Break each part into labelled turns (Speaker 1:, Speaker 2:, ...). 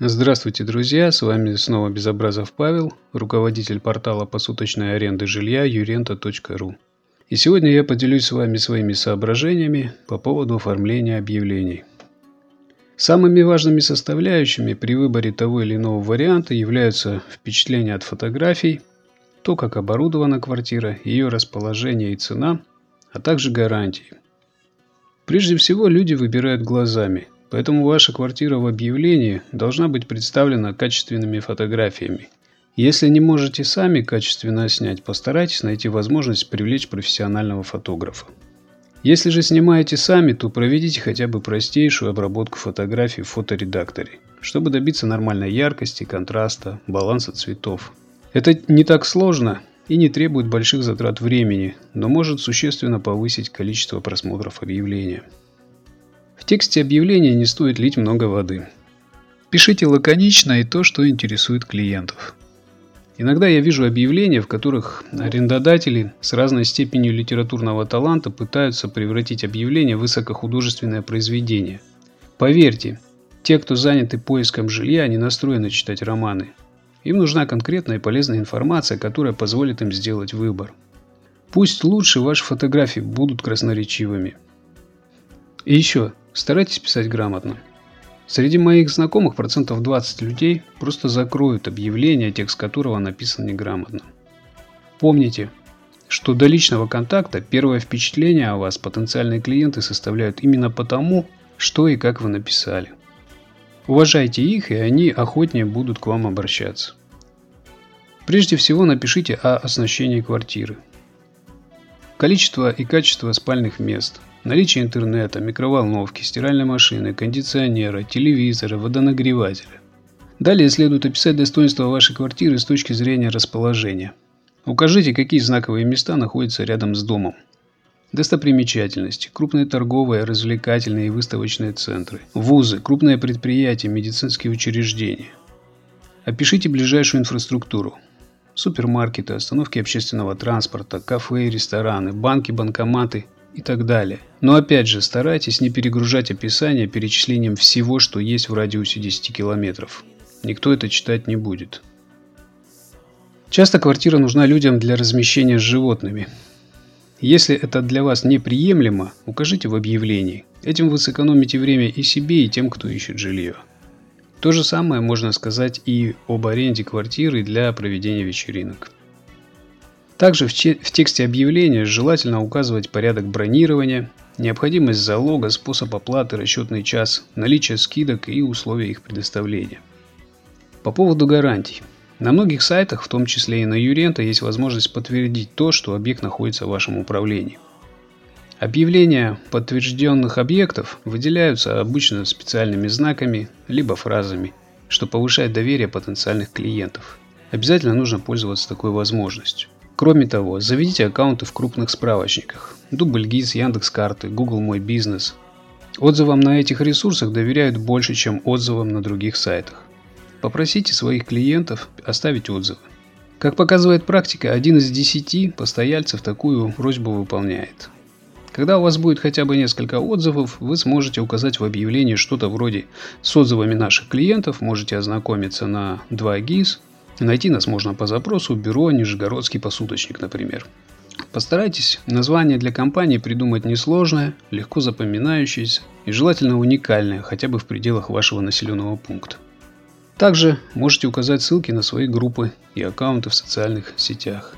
Speaker 1: Здравствуйте, друзья! С вами снова Безобразов Павел, руководитель портала посуточной аренды жилья yurenta.ru. И сегодня я поделюсь с вами своими соображениями по поводу оформления объявлений. Самыми важными составляющими при выборе того или иного варианта являются впечатление от фотографий, то, как оборудована квартира, ее расположение и цена, а также гарантии. Прежде всего, люди выбирают глазами – Поэтому ваша квартира в объявлении должна быть представлена качественными фотографиями. Если не можете сами качественно снять, постарайтесь найти возможность привлечь профессионального фотографа. Если же снимаете сами, то проведите хотя бы простейшую обработку фотографий в фоторедакторе, чтобы добиться нормальной яркости, контраста, баланса цветов. Это не так сложно и не требует больших затрат времени, но может существенно повысить количество просмотров объявления тексте объявления не стоит лить много воды. Пишите лаконично и то, что интересует клиентов. Иногда я вижу объявления, в которых арендодатели с разной степенью литературного таланта пытаются превратить объявление в высокохудожественное произведение. Поверьте, те, кто заняты поиском жилья, не настроены читать романы. Им нужна конкретная и полезная информация, которая позволит им сделать выбор. Пусть лучше ваши фотографии будут красноречивыми. И еще, Старайтесь писать грамотно. Среди моих знакомых процентов 20 людей просто закроют объявление, текст которого написан неграмотно. Помните, что до личного контакта первое впечатление о вас потенциальные клиенты составляют именно потому, что и как вы написали. Уважайте их, и они охотнее будут к вам обращаться. Прежде всего напишите о оснащении квартиры. Количество и качество спальных мест – Наличие интернета, микроволновки, стиральной машины, кондиционера, телевизора, водонагревателя. Далее следует описать достоинства вашей квартиры с точки зрения расположения. Укажите, какие знаковые места находятся рядом с домом. Достопримечательности, крупные торговые, развлекательные и выставочные центры, вузы, крупные предприятия, медицинские учреждения. Опишите ближайшую инфраструктуру. Супермаркеты, остановки общественного транспорта, кафе, рестораны, банки, банкоматы – и так далее. Но опять же, старайтесь не перегружать описание перечислением всего, что есть в радиусе 10 километров. Никто это читать не будет. Часто квартира нужна людям для размещения с животными. Если это для вас неприемлемо, укажите в объявлении. Этим вы сэкономите время и себе, и тем, кто ищет жилье. То же самое можно сказать и об аренде квартиры для проведения вечеринок. Также в, в тексте объявления желательно указывать порядок бронирования, необходимость залога, способ оплаты, расчетный час, наличие скидок и условия их предоставления. По поводу гарантий. На многих сайтах, в том числе и на Юрента, есть возможность подтвердить то, что объект находится в вашем управлении. Объявления подтвержденных объектов выделяются обычно специальными знаками либо фразами, что повышает доверие потенциальных клиентов. Обязательно нужно пользоваться такой возможностью. Кроме того, заведите аккаунты в крупных справочниках. Дубльгиз, Яндекс.Карты, Google Мой Бизнес. Отзывам на этих ресурсах доверяют больше, чем отзывам на других сайтах. Попросите своих клиентов оставить отзывы. Как показывает практика, один из десяти постояльцев такую просьбу выполняет. Когда у вас будет хотя бы несколько отзывов, вы сможете указать в объявлении что-то вроде «С отзывами наших клиентов можете ознакомиться на 2GIS Найти нас можно по запросу «Бюро Нижегородский посуточник», например. Постарайтесь название для компании придумать несложное, легко запоминающееся и желательно уникальное, хотя бы в пределах вашего населенного пункта. Также можете указать ссылки на свои группы и аккаунты в социальных сетях.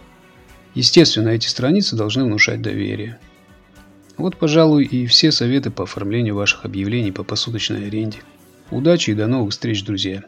Speaker 1: Естественно, эти страницы должны внушать доверие. Вот, пожалуй, и все советы по оформлению ваших объявлений по посуточной аренде. Удачи и до новых встреч, друзья!